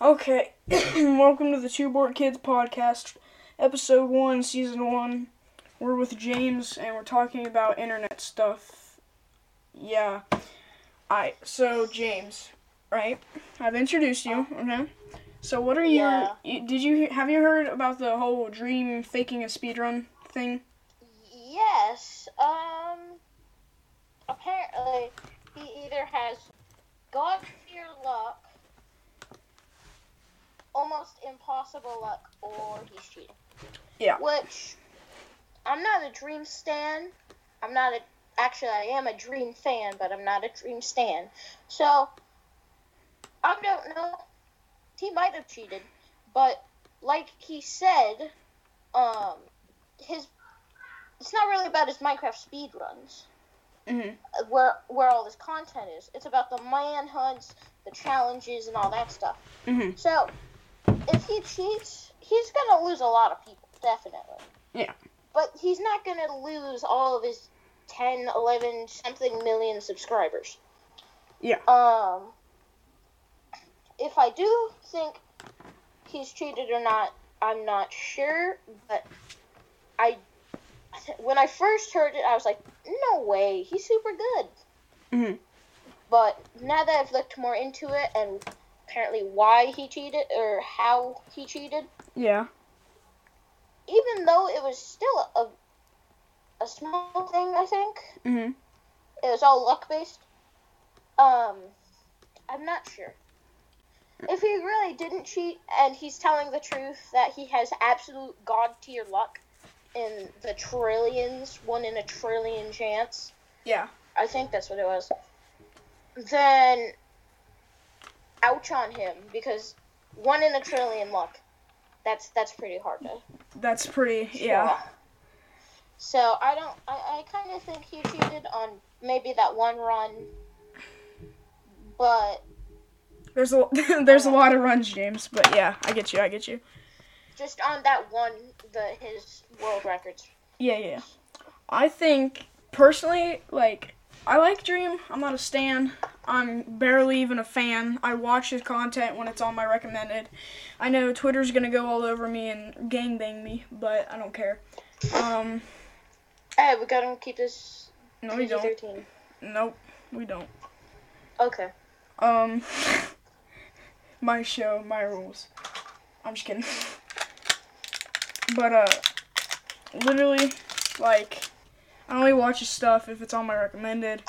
Okay, welcome to the Two Board Kids podcast, episode one, season one. We're with James and we're talking about internet stuff. Yeah. I so James, right? I've introduced you. Okay. So what are your? Yeah. you- Did you have you heard about the whole dream faking a speedrun thing? Yes. Um. Apparently, he either has God tier luck, almost impossible luck, or he's cheating. Yeah. Which I'm not a dream stan. I'm not a. Actually, I am a dream fan, but I'm not a dream stan. So I don't know. He might have cheated, but like he said, um, his it's not really about his Minecraft speedruns, hmm uh, where where all this content is. It's about the manhunts, the challenges, and all that stuff. hmm So, if he cheats, he's gonna lose a lot of people, definitely. Yeah. But he's not gonna lose all of his 10, 11, something million subscribers. Yeah. Um, if I do think he's cheated or not, I'm not sure, but I, when I first heard it, I was like, no way, he's super good. hmm But now that I've looked more into it and apparently why he cheated or how he cheated, Yeah. even though it was still a a small thing, I think hmm it was all luck based. Um, I'm not sure. If he really didn't cheat and he's telling the truth that he has absolute god tier luck in the trillions, one in a trillion chance, Yeah. I think that's what it was. Then, ouch on him because one in a trillion luck. That's that's pretty hard to. That's pretty. Yeah. So I don't. I, I kind of think he cheated on maybe that one run, but There's a there's a lot of runs, James. But yeah, I get you. I get you. just on that one, the his world records. Yeah, yeah. I think personally, like, I like Dream. I'm not a stan. I'm barely even a fan. I watch his content when it's on my recommended. I know Twitter's gonna go all over me and gangbang me, but I don't care. Um, Hey, we gotta keep this no, we don't. Nope, we don't. Okay. Um, my show, my rules. I'm just kidding. But uh, literally, like, I only watch his stuff if it's on my recommended.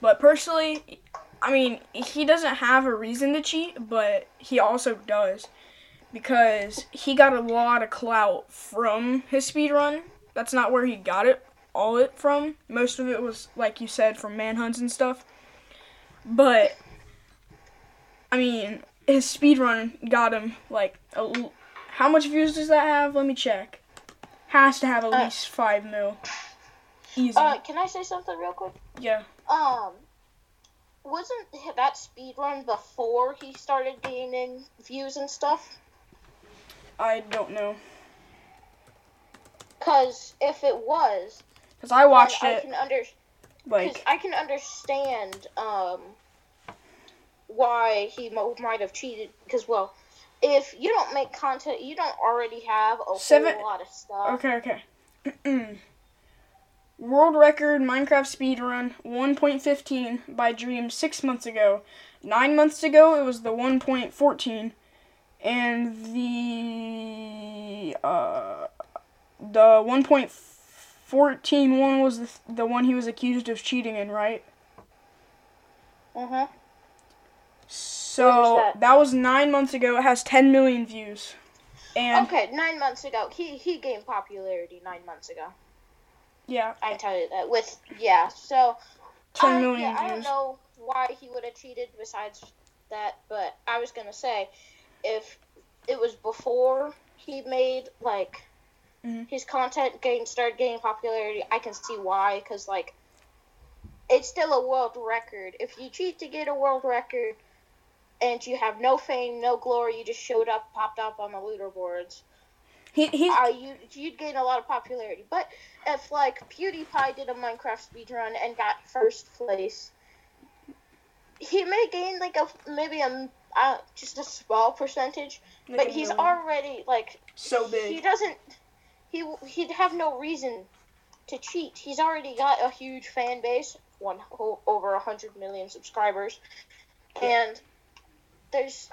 But personally, I mean, he doesn't have a reason to cheat, but he also does because he got a lot of clout from his speedrun. That's not where he got it all it from. Most of it was like you said from manhunts and stuff. But I mean, his speedrun got him like a, how much views does that have? Let me check. Has to have at Uh, least five mil. Easy. Uh, can I say something real quick? yeah. Um, wasn't that speed run before he started gaining views and stuff? I don't know. Cause if it was, Cause I watched I it can under, like cause I can understand um why he mo- might have cheated. Because well, if you don't make content, you don't already have a Seven- whole lot of stuff. Okay, okay. World record Minecraft speedrun 1.15 by Dream six months ago. Nine months ago, it was the 1.14, and the uh, the 1.14 one was the, the one he was accused of cheating in, right? Mhm. So that? that? was nine months ago. It has 10 million views, and Okay, nine months ago, he he gained popularity nine months ago. Yeah, I tell you that. With yeah, so 10 I, million yeah, I don't know why he would have cheated besides that, but I was gonna say if it was before he made like Mhm. his content gain started gaining popularity, I can see why. Cause like it's still a world record. If you cheat to get a world record and you have no fame, no glory, you just showed up, popped up on the leaderboards, He he's uh, you you'd gain a lot of popularity. But if like PewDiePie did a Minecraft speedrun and got first place, he may gain like a maybe a uh, just a small percentage, Like but he's million. already like so big. he doesn't he he'd have no reason to cheat. He's already got a huge fan base, one o- over a hundred million subscribers, and there's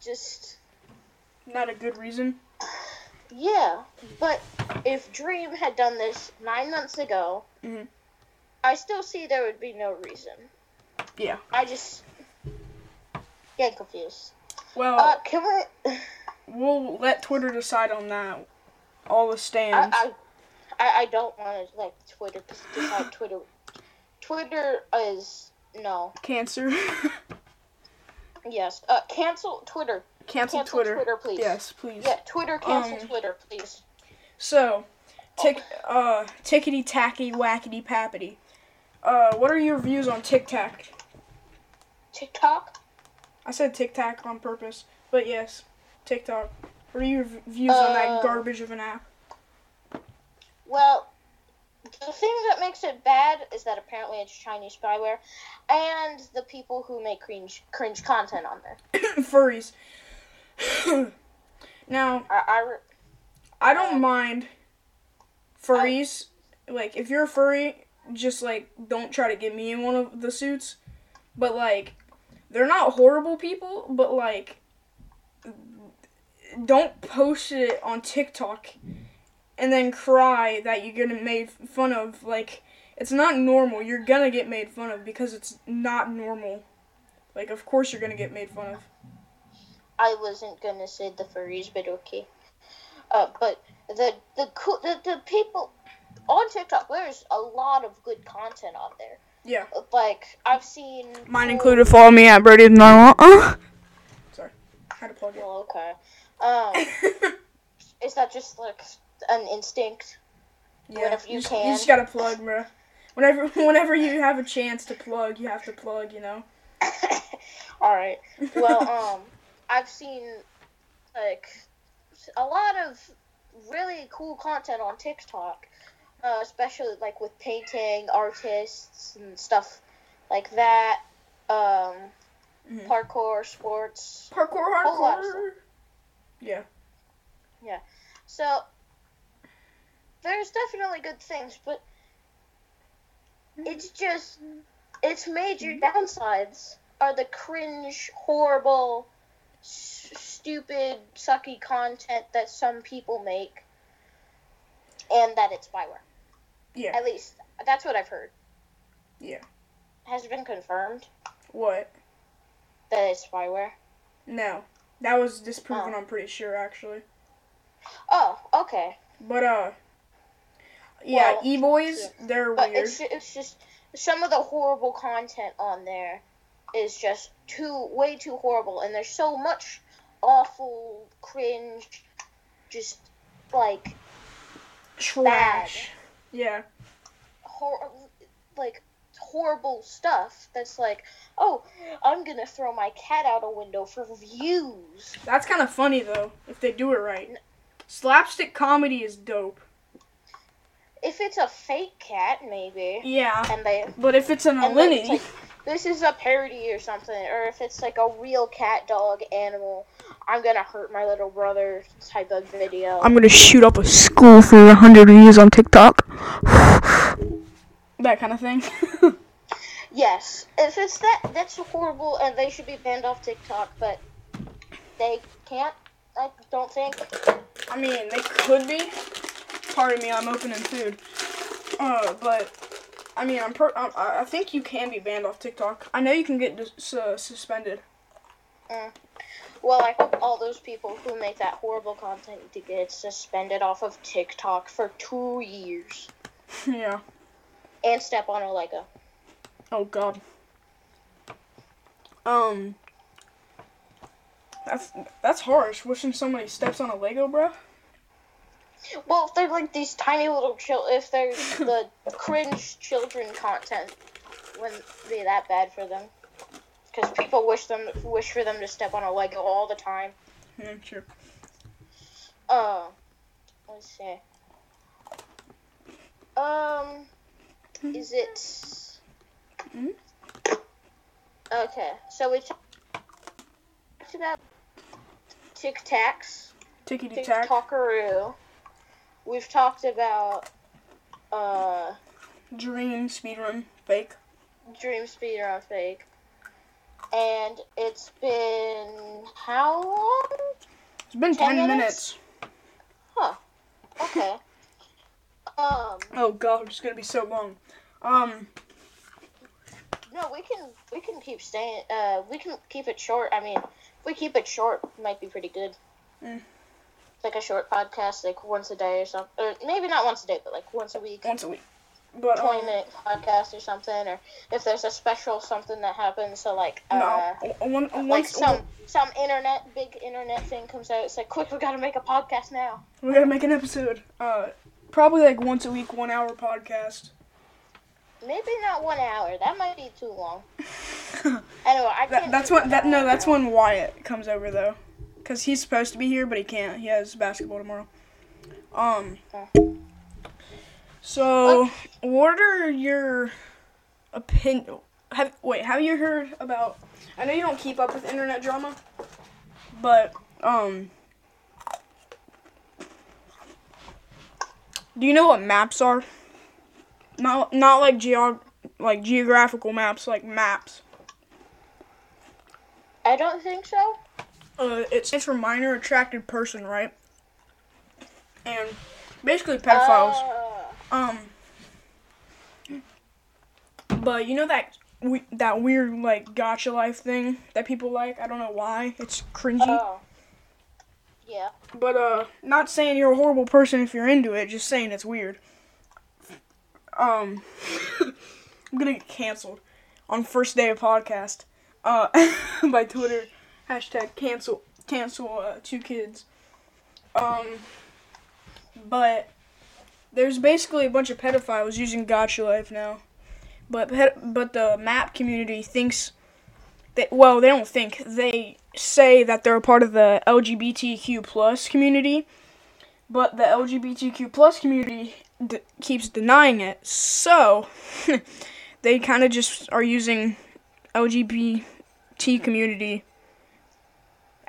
just Not a good reason. Yeah. But if Dream had done this nine months ago, Mhm. I still see there would be no reason. Yeah. I just get confused. Well, Uh, can we? we'll let Twitter decide on that. All the stands. I, I, I don't want to like Twitter decide Twitter. Twitter is no. Cancer. Yes. Uh, cancel Twitter. Cancel, Cancel Twitter. Twitter, please. Yes, please. Yeah, Twitter cancel Um, Twitter, please. So, tick, uh, tickety tacky whackety pappity. Uh, what are your views on Tic Tac? TikTok. I said Tic Tac on purpose, but yes, TikTok. What are your views on that Uh, garbage of an app? Well, the thing that makes it bad is that apparently it's Chinese spyware, and the people who make cringe cringe content on there. Furries. now, I, I re- I don't Uh, mind furries. Like, if you're a furry, just like don't try to get me in one of the suits. But like, they're not horrible people. But like, don't post it on TikTok and then cry that you're gonna made fun of. Like, it's not normal. You're gonna get made fun of because it's not normal. Like, of course you're gonna get made fun of. I wasn't gonna say the furries, but okay. Uh, but the the cool the, the people on TikTok, there's a lot of good content on there. Yeah. Like I've seen Mine cool- included follow me at Brady uh. Sorry, had to plug it. Well, okay. Um, is that just like an instinct? yeah, whenever you just, can. just gotta plug, bro. Whenever, whenever you have a chance to plug, you have to plug. You know. All right. Well, um, I've seen like a lot of really cool content on TikTok, uh, especially like with painting artists and stuff like that. Um, Mhm. parkour, sports. Parkour, Whole lot of hardcore. Yeah. So there's definitely good things, but it's just its major downsides are the cringe, horrible, s- stupid, sucky content that some people make, and that it's spyware. Yeah. At least that's what I've heard. Yeah. Has it been confirmed What? that it's spyware? No, that was disproven. Oh. I'm pretty sure, actually. Oh, okay. But uh, yeah, Well, e boys, they're But weird. it's it's just some of the horrible content on there is just too way too horrible, and there's so much awful cringe, just like Trash. Yeah. hor- like horrible stuff. That's like, oh, I'm gonna throw my cat out a window for views. That's kind of funny though, if they do it right. Slapstick comedy is dope. If it's a fake cat, maybe, Yeah, and they but if it's an and alinity, like, this is a parody or something, or if it's like a real cat, dog, animal, I'm gonna hurt my little brother type of video. I'm gonna shoot up a school for a hundred views on TikTok. that kind of thing. yes, if it's that, that's horrible, and they should be banned off TikTok, but they can't. I don't think. I mean, they could be. Pardon me, I'm opening food. Uh, but I mean, I'm per- I, I think you can be banned off TikTok. I know you can get dis- uh, suspended. Well, I hope all those people who make that horrible content to get suspended off of TikTok for two years yeah. and step on a Lego. Oh God. Um. That's that's harsh. Wishing somebody steps on a Lego, bro. Well, if they're like these tiny little chil, if there's the cringe children content, wouldn't be that bad for them. Because people wish them wish for them to step on a Lego all the time. Yeah, sure. Uh, let's see. Um, is it? Mhm. Okay, so we talked about Tic Tacs, Tickety Tic tack. We've talked about uh, Dream speedrun fake. Dream Speedrun Fake. And it's been how long? It's been 10 ten minutes? minutes. Okay. um, Oh god, it's gonna be so long. Um, no, we can we can keep staying. Uh, we can keep it short. I mean, if we keep it short, it might be pretty good. Mm. Like a short podcast, like once a day or something. Or maybe not once a day, but like once a week. once a week. But um, Twenty minute podcast or something, or if there's a special something that happens, so like uh, no, o- one, like once some some internet big internet thing comes out. It's like quick, we gotta make a podcast now. we gotta make an episode. Uh, probably like once a week, one hour podcast. Maybe not one hour. That might be too long. Anyway, I That, that's when that no, that's when Wyatt comes over though, cause he's supposed to be here, but he can't. He has basketball tomorrow. Um. So, what are your opinion? Have wait, have you heard about? I know you don't keep up with internet drama, but um, do you know what maps are? Not not like geog like geographical maps, like maps. I don't think so. Uh, it stands for minor attracted person, right? And basically pedophiles. Uh, Um, but you know that we, that weird like Gacha Life thing that people like. I don't know why. It's cringy. oh. Yeah. But uh, not saying you're a horrible person if you're into it. Just saying it's weird. Um, I'm gonna get canceled on first day of podcast. Uh, by Twitter. Hashtag cancel cancel uh, two kids. Um, but there's basically a bunch of pedophiles using Gacha Life now. But but the map community thinks that well they don't think they say that they're a part of the LGBTQ plus community, but the LGBTQ plus community d- keeps denying it. So they kind of just are using LGBT community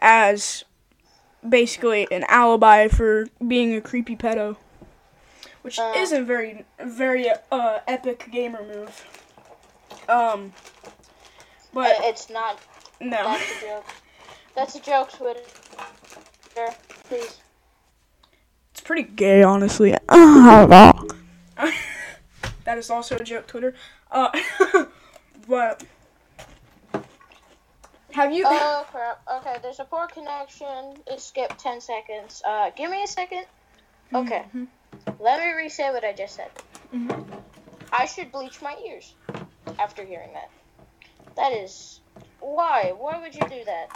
as basically an alibi for being a creepy pedo, which Uh. isn't very very uh, epic gamer move. Um, but it's not. no. That's a joke. That's a joke, Twitter. Please. It's pretty gay, honestly. that is also a joke, Twitter. Uh, but have you? Oh crap. Okay, there's a poor connection. It skipped 10 seconds. Uh, give me a second. Okay. Mhm. Let me re-say what I just said. Mhm. I should bleach my ears after hearing that. That is. Why? Why would you do that?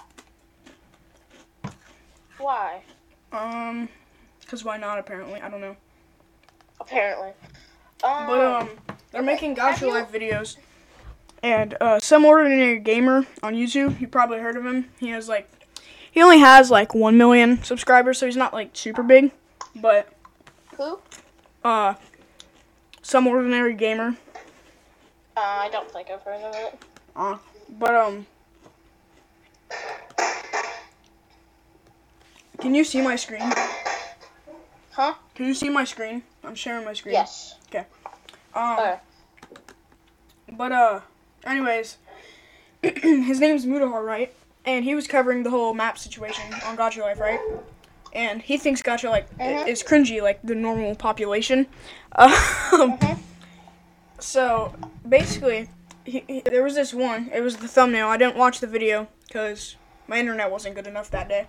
Why? Um, cause why not? Apparently, I don't know. Apparently. Um, But um, they're okay, making Gacha Life videos, and uh, some ordinary gamer on YouTube. You probably heard of him. He has like, he only has like one million subscribers, so he's not like super big. But Who? uh, some ordinary gamer. Uh, I don't think I've heard of it. Uh, but um, can you see my screen? Huh? Can you see my screen? I'm sharing my screen. Yes. Okay. Um, Okay. but uh, anyways, his name's Mutahar, right? And he was covering the whole map situation on Gacha Life, right? And he thinks Gotcha like Mhm. is cringy, like the normal population. Um, Mhm. so basically, he, he, there was this one. It was the thumbnail. I didn't watch the video because my internet wasn't good enough that day.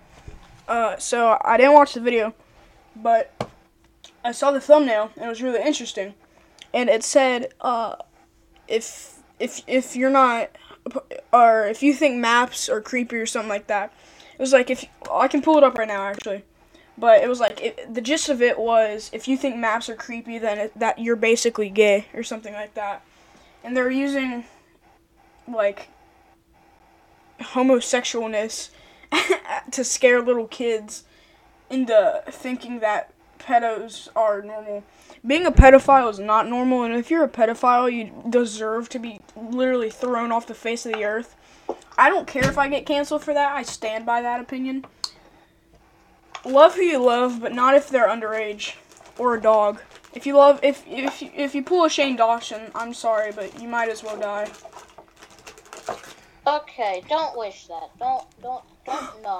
Uh, so I didn't watch the video, but I saw the thumbnail and it was really interesting. And it said, uh, if if if you're not, or if you think maps are creepy or something like that, it was like if I can pull it up right now actually. But it was like it, the gist of it was if you think maps are creepy, then it, that you're basically gay or something like that. And they're using like homosexualness to scare little kids into thinking that pedos are normal. Being a pedophile is not normal, and if you're a pedophile, you deserve to be literally thrown off the face of the earth. I don't care if I get canceled for that. I stand by that opinion. Love who you love, but not if they're underage or a dog. If you love, if if if you pull a Shane Dawson, I'm sorry, but you might as well die. Okay, don't wish that. Don't, don't, don't. No.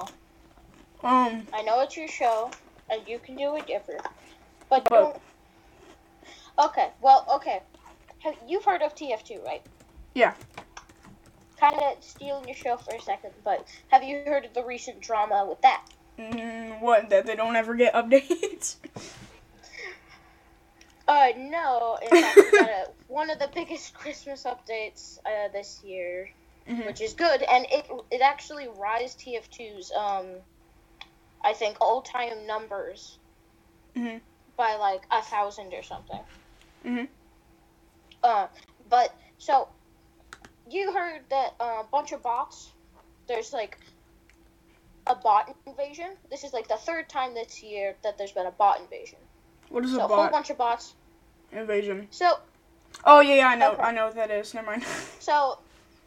Um, I know it's your show, and you can do it different, but But- don't. Okay. Well, okay. You've heard of TF2, right? Yeah. Kind of stealing your show for a second, but have you heard of the recent drama with that? mm, what? That they don't ever get updates? Uh, no. In fact, we got a, one of the biggest Christmas updates uh, this year, Mhm. which is good, and it it actually rise TF2's um, I think all time numbers Mhm. by like a thousand or something. Mhm. Uh, but so you heard that uh, a bunch of bots. There's like a bot invasion. This is like the third time this year that there's been a bot invasion. What is So a a whole bunch of bots. invasion? So Oh yeah, yeah, I know, Okay. I know what that is. Never mind. So,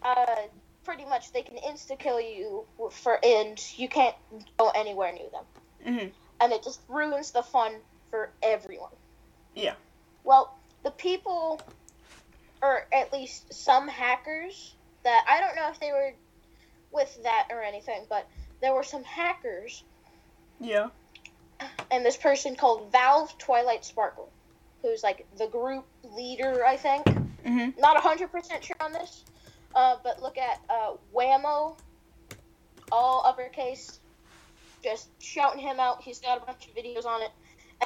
uh, pretty much they can insta kill you for, and you can't go anywhere near them, Mhm. and it just ruins the fun for everyone. Yeah. Well, the people, or at least some hackers that I don't know if they were with that or anything, but there were some hackers, Yeah. and this person called Valve Twilight Sparkle, who's like the group leader, I think. Mhm. not 100% sure on this, uh, but look at uh, Whammo, all uppercase, just shouting him out. He's got a bunch of videos on it,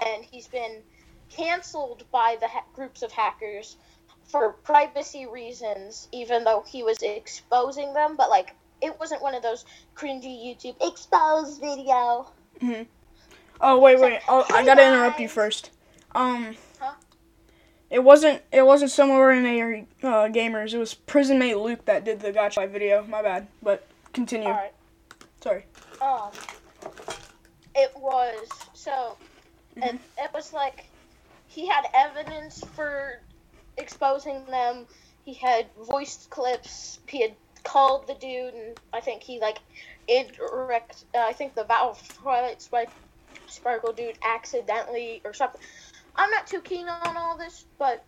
and he's been canceled by the ha- groups of hackers for privacy reasons, even though he was exposing them, but like, it wasn't one of those cringy YouTube expose video. Mhm. Oh wait, wait. Oh, I gotta interrupt you first. Um. Huh? It wasn't. It wasn't somewhere in a uh, gamers. It was Prison Mate Luke that did the Gacha video. My bad. But continue. Alright. Sorry. um it was so and it was like he had evidence for exposing them he had voiced clips he had called the dude and i think he like indirect uh, i think the valve twilight sparkle dude accidentally or something i'm not too keen on all this but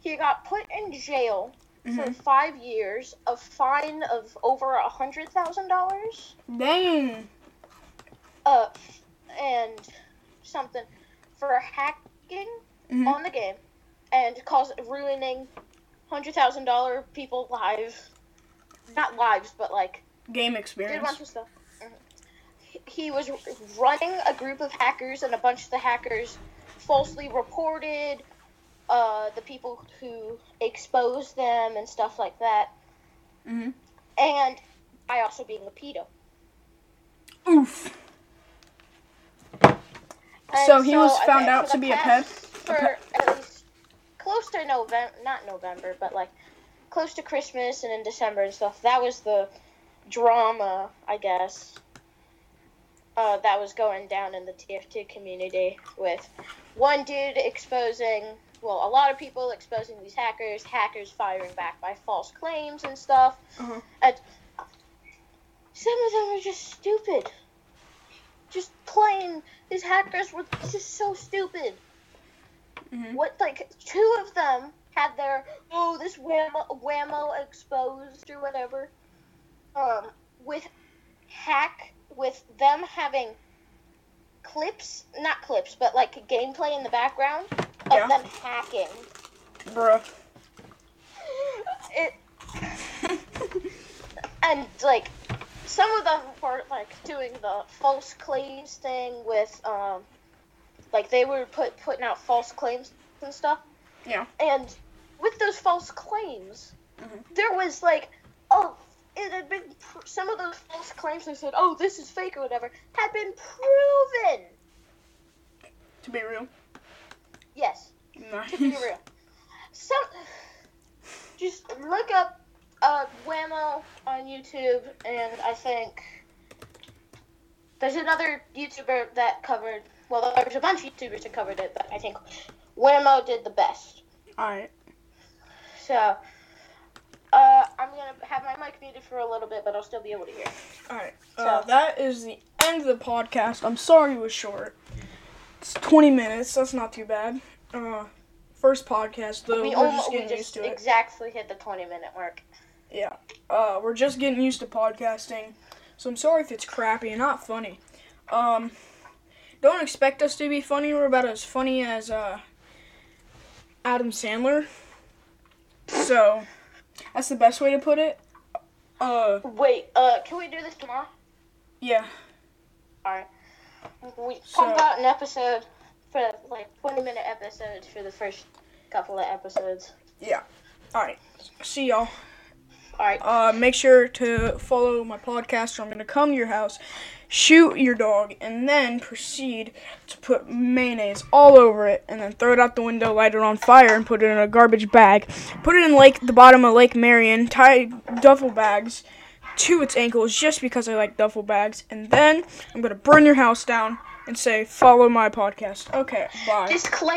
he got put in jail for Mhm. five years a fine of over a hundred thousand dollars Dang. uh, and something for hacking Mhm. on the game and cause ruining hundred thousand dollar people lives, not lives, but like Game experience. did a bunch of stuff. Mhm. He- He was running a group of hackers, and a bunch of the hackers falsely reported uh, the people who exposed them and stuff like that. Mhm. And I also being a pedo. Oof. So he was found out to be a ped- For a at least close to November, not November, but like close to Christmas and in December and stuff. That was the drama, I guess. Uh, that was going down in the TF2 community with one dude exposing, well, a lot of people exposing these hackers, hackers firing back by false claims and stuff. Uh-huh. And some of them are just stupid. Just plain, these hackers were just so stupid. Mhm. What, like, two of them had their, oh, this whammo, whammo exposed or whatever, um, with hack, with them having clips, not clips, but like gameplay in the background of Yeah. them hacking. Bruh. It, and like some of them were like doing the false claims thing with um like they were put putting out false claims and stuff Yeah. and with those false claims Mhm. there was like oh it had been pr- some of those false claims they said oh this is fake or whatever had been proven to be real. yes Nice. to be real some just look up uh, Whammo on YouTube, and I think there's another YouTuber that covered. Well, there's a bunch of YouTubers that covered it, but I think Whammo did the best. Alright. So, uh, I'm gonna have my mic muted for a little bit, but I'll still be able to hear. Alright. Uh, So- that is the end of the podcast. I'm sorry it was short. It's 20 minutes. That's not too bad. Uh, first podcast, though. we almost just we just to it. exactly hit the 20 minute mark. Yeah. Uh, we're just getting used to podcasting. So I'm sorry if it's crappy and not funny. Um, don't expect us to be funny. We're about as funny as uh, Adam Sandler. So that's the best way to put it. Uh, Wait, uh, can we do this tomorrow? yeah. Alright. We So- pump out an episode for like 20 minute episodes for the first couple of episodes. Yeah. All right. See y'all. Alright. Uh, make sure to follow my podcast, or I'm gonna come to your house, shoot your dog, and then proceed to put mayonnaise all over it, and then throw it out the window, light it on fire, and put it in a garbage bag. Put it in Lake, the bottom of Lake Marion. Tie duffel bags to its ankles, just because I like duffel bags, and then I'm gonna burn your house down and say, follow my podcast. Okay, bye.